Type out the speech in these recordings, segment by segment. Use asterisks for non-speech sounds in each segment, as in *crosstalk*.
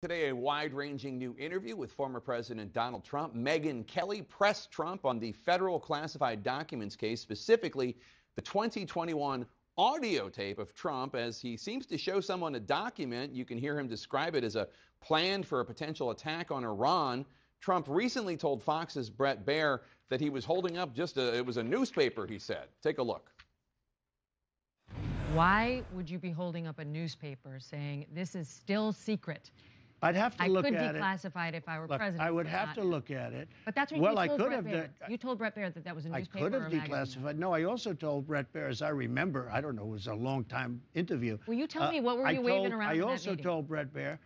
Today, a wide ranging new interview with former President Donald Trump. Megyn Kelly pressed Trump on the federal classified documents case, specifically the 2021 audio tape of Trump as he seems to show someone a document. You can hear him describe it as a plan for a potential attack on Iran. Trump recently told Fox's Bret Baier that he was holding up just a, it was a newspaper, he said. Take a look. Why would you be holding up a newspaper saying this is still secret? I'd have to I look at it. I could declassify it if I were Look, president. I would have not to look at it. But that's what well, you I told could Bret have Baier. done- You told Bret Baier that that was a newspaper I could have declassified. No, I also told Bret Baier, as I remember, I don't know, it was a long time interview. Will you tell Uh, me what were I you waving around I in that meeting? I also told Bret Baier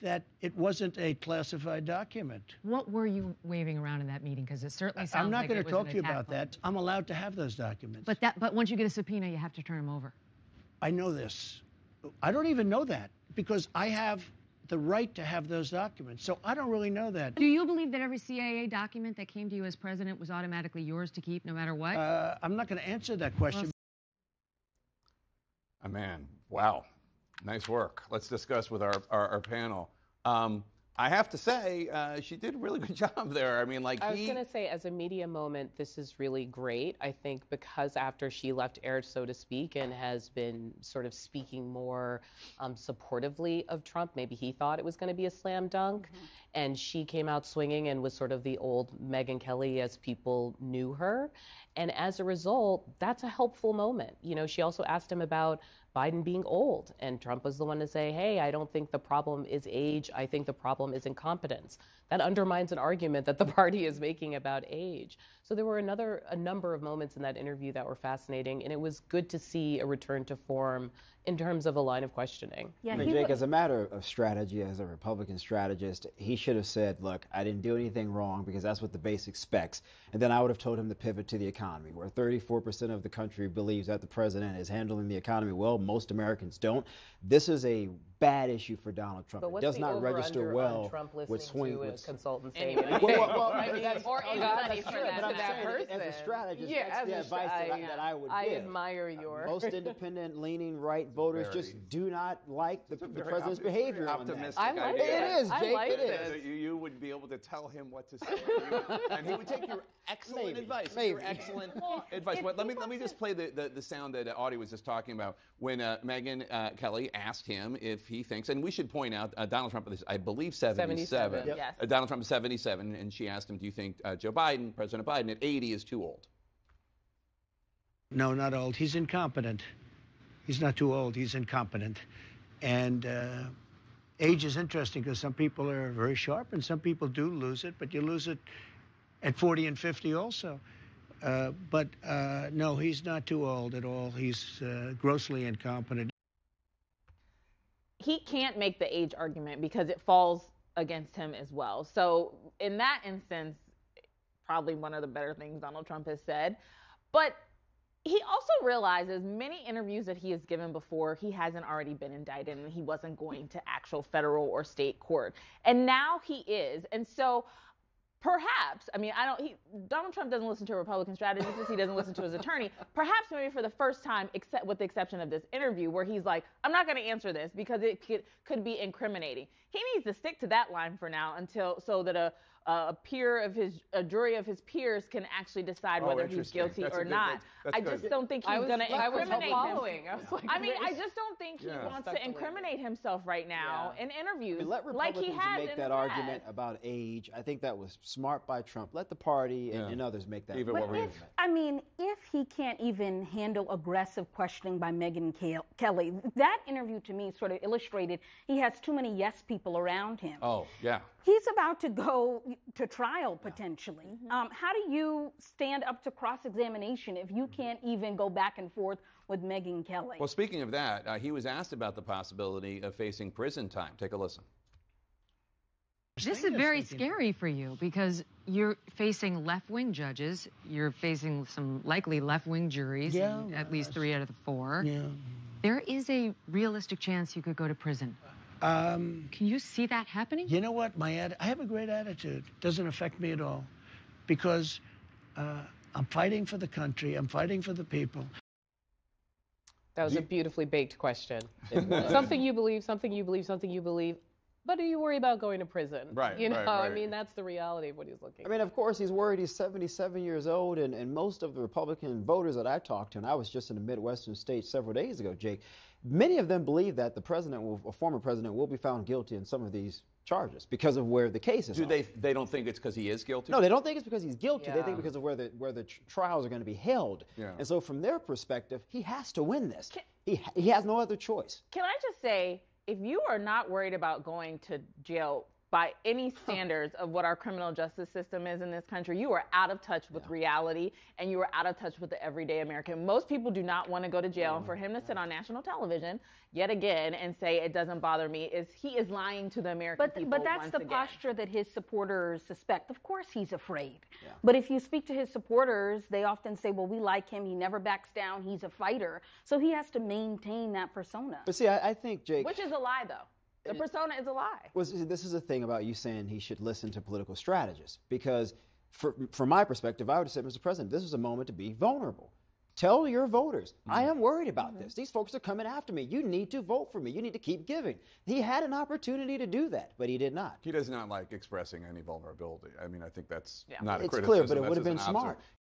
that it wasn't a classified document. What were you waving around in that meeting? Because it certainly sounds I'm not like going to talk to you about plan. that. I'm allowed to have those documents. But that, but once you get a subpoena, you have to turn them over. I know this. I don't even know that because I have the right to have those documents. So I don't really know that. Do you believe that every CIA document that came to you as president was automatically yours to keep, no matter what? Uh, I'm not going to answer that question. A man, wow. Nice work. Let's discuss with our, our, our panel. Um, I have to say, uh, she did a really good *laughs* job there. I mean, like, I was he, going to say, as a media moment, this is really great. I think because after she left air, so to speak, and has been sort of speaking more um, supportively of Trump, maybe he thought it was going to be a slam dunk. And she came out swinging and was sort of the old Megyn Kelly as people knew her. And as a result, that's a helpful moment. You know, she also asked him about Biden being old. And Trump was the one to say, hey, I don't think the problem is age. I think the problem is incompetence. That undermines an argument that the *laughs* party is making about age. So there were another a number of moments in that interview that were fascinating, and it was good to see a return to form in terms of a line of questioning. Yeah, I mean, Jake, wa- as a matter of strategy, as a Republican strategist, he should have said, look, I didn't do anything wrong because that's what the base expects. And then I would have told him to pivot to the economy, where 34% of the country believes that the president is handling the economy well. Most Americans don't. This is a bad issue for Donald Trump. But it does the not over-under register on well Trump with swing. to with- consultant say Anybody. anything? Well, well, well, I mean, that's- or anybody that's for true, that- but I'm to that saying, As a strategist, Yeah, that's the a advice stra- that, I, I- that I would I give. I admire your- Most *laughs* independent, leaning right voters Very- just do not like the, the president's behavior very on that. optimistic I like idea. It is, I Jake, like it this. is. that you, you would be able to tell him what to say, *laughs* and he would take your excellent Maybe, advice. Your excellent advice. But let me let me just play the, the, the sound that Audie was just talking about when uh, Megyn uh, Kelly asked him if he thinks, and we should point out uh, Donald Trump is, I believe, 77. 77, Yep. yes. Uh, Donald Trump is 77, and she asked him, "Do you think uh, Joe Biden, President Biden, at 80 is too old?" No, not old. He's incompetent. He's not too old. He's incompetent. And uh, age is interesting because some people are very sharp and some people do lose it, but you lose it at 40 and 50 also. Uh, but uh, no, he's not too old at all. He's uh, grossly incompetent. He can't make the age argument because it falls against him as well. So in that instance, probably one of the better things Donald Trump has said. But he also realizes many interviews that he has given before, he hasn't already been indicted and he wasn't going to actual federal or state court. And now he is. And so perhaps, I mean, I don't, he, Donald Trump doesn't listen to Republican strategists, he doesn't listen to his attorney. *laughs* Perhaps maybe for the first time, except with the exception of this interview, where he's like, I'm not going to answer this because it could, could be incriminating. He needs to stick to that line for now until, so that a, a peer of his, a jury of his peers can actually decide Oh, whether he's guilty That's or good- not. that's- that's I good. just don't think he's was- going to I was incriminate following. himself. I was like, I mean, I just don't think he Yeah. wants to incriminate himself right now Yeah. in interviews, I mean, let like Republicans he has make that argument past. about age. I think that was smart by Trump. Let the party and, Yeah. and others make that. Eva, argument. what if, I mean, if he can't even handle aggressive questioning by Megyn Ke- Kelly, that interview to me sort of illustrated he has too many yes people around him. Oh, yeah. He's about to go to trial potentially. Mm-hmm. Um, how do you stand up to cross examination if you can't even go back and forth with Megyn Kelly? Well, speaking of that, uh, he was asked about the possibility of facing prison time. Take a listen. This is very scary for you because you're facing left wing judges, you're facing some likely left wing juries, Yeah, at least three out of the four. Yeah. There is a realistic chance you could go to prison. Um, Can you see that happening? You know what? My atti- I have a great attitude. Doesn't affect me at all, because uh, I'm fighting for the country. I'm fighting for the people. That was a beautifully baked question. *laughs* something you believe, something you believe, something you believe. But do you worry about going to prison? Right, You know, right, I mean, that's the reality of what he's looking I mean, of course, he's worried. He's 77 years old, and, and most of the Republican voters that I talked to, and I was just in a Midwestern state several days ago, Jake, many of them believe that the president, will, or former president, will be found guilty in some of these charges because of where the case is. Do on. they they don't think it's because he is guilty? No, they don't think it's because he's guilty. They think because of where the where the tr- trials are going to be held. Yeah. And so, from their perspective, he has to win this. Can- He he has no other choice. Can I just say, if you are not worried about going to jail by any *laughs* standards of what our criminal justice system is in this country, you are out of touch with reality and you are out of touch with the everyday American. Most people do not want to go to jail, and for mm-hmm. him to sit on national television yet again and say it doesn't bother me is he is lying to the American But, people. but that's once the again. posture that his supporters suspect. Of course, he's afraid. But if you speak to his supporters, they often say, well, we like him. He never backs down. He's a fighter. So he has to maintain that persona. But see, I, I think Jake. Which is a lie, though. The persona is a lie. was this is a thing about you saying he should listen to political strategists because for, from my perspective i would have said mr president this is a moment to be vulnerable. Tell your voters i mm-hmm. am worried about mm-hmm. this. These folks are coming after me. You need to vote for me. You need to keep giving. He had an opportunity to do that but he did not. He does not like expressing any vulnerability. I mean, I think that's Yeah. not a it's clear but it would have been an observ- smart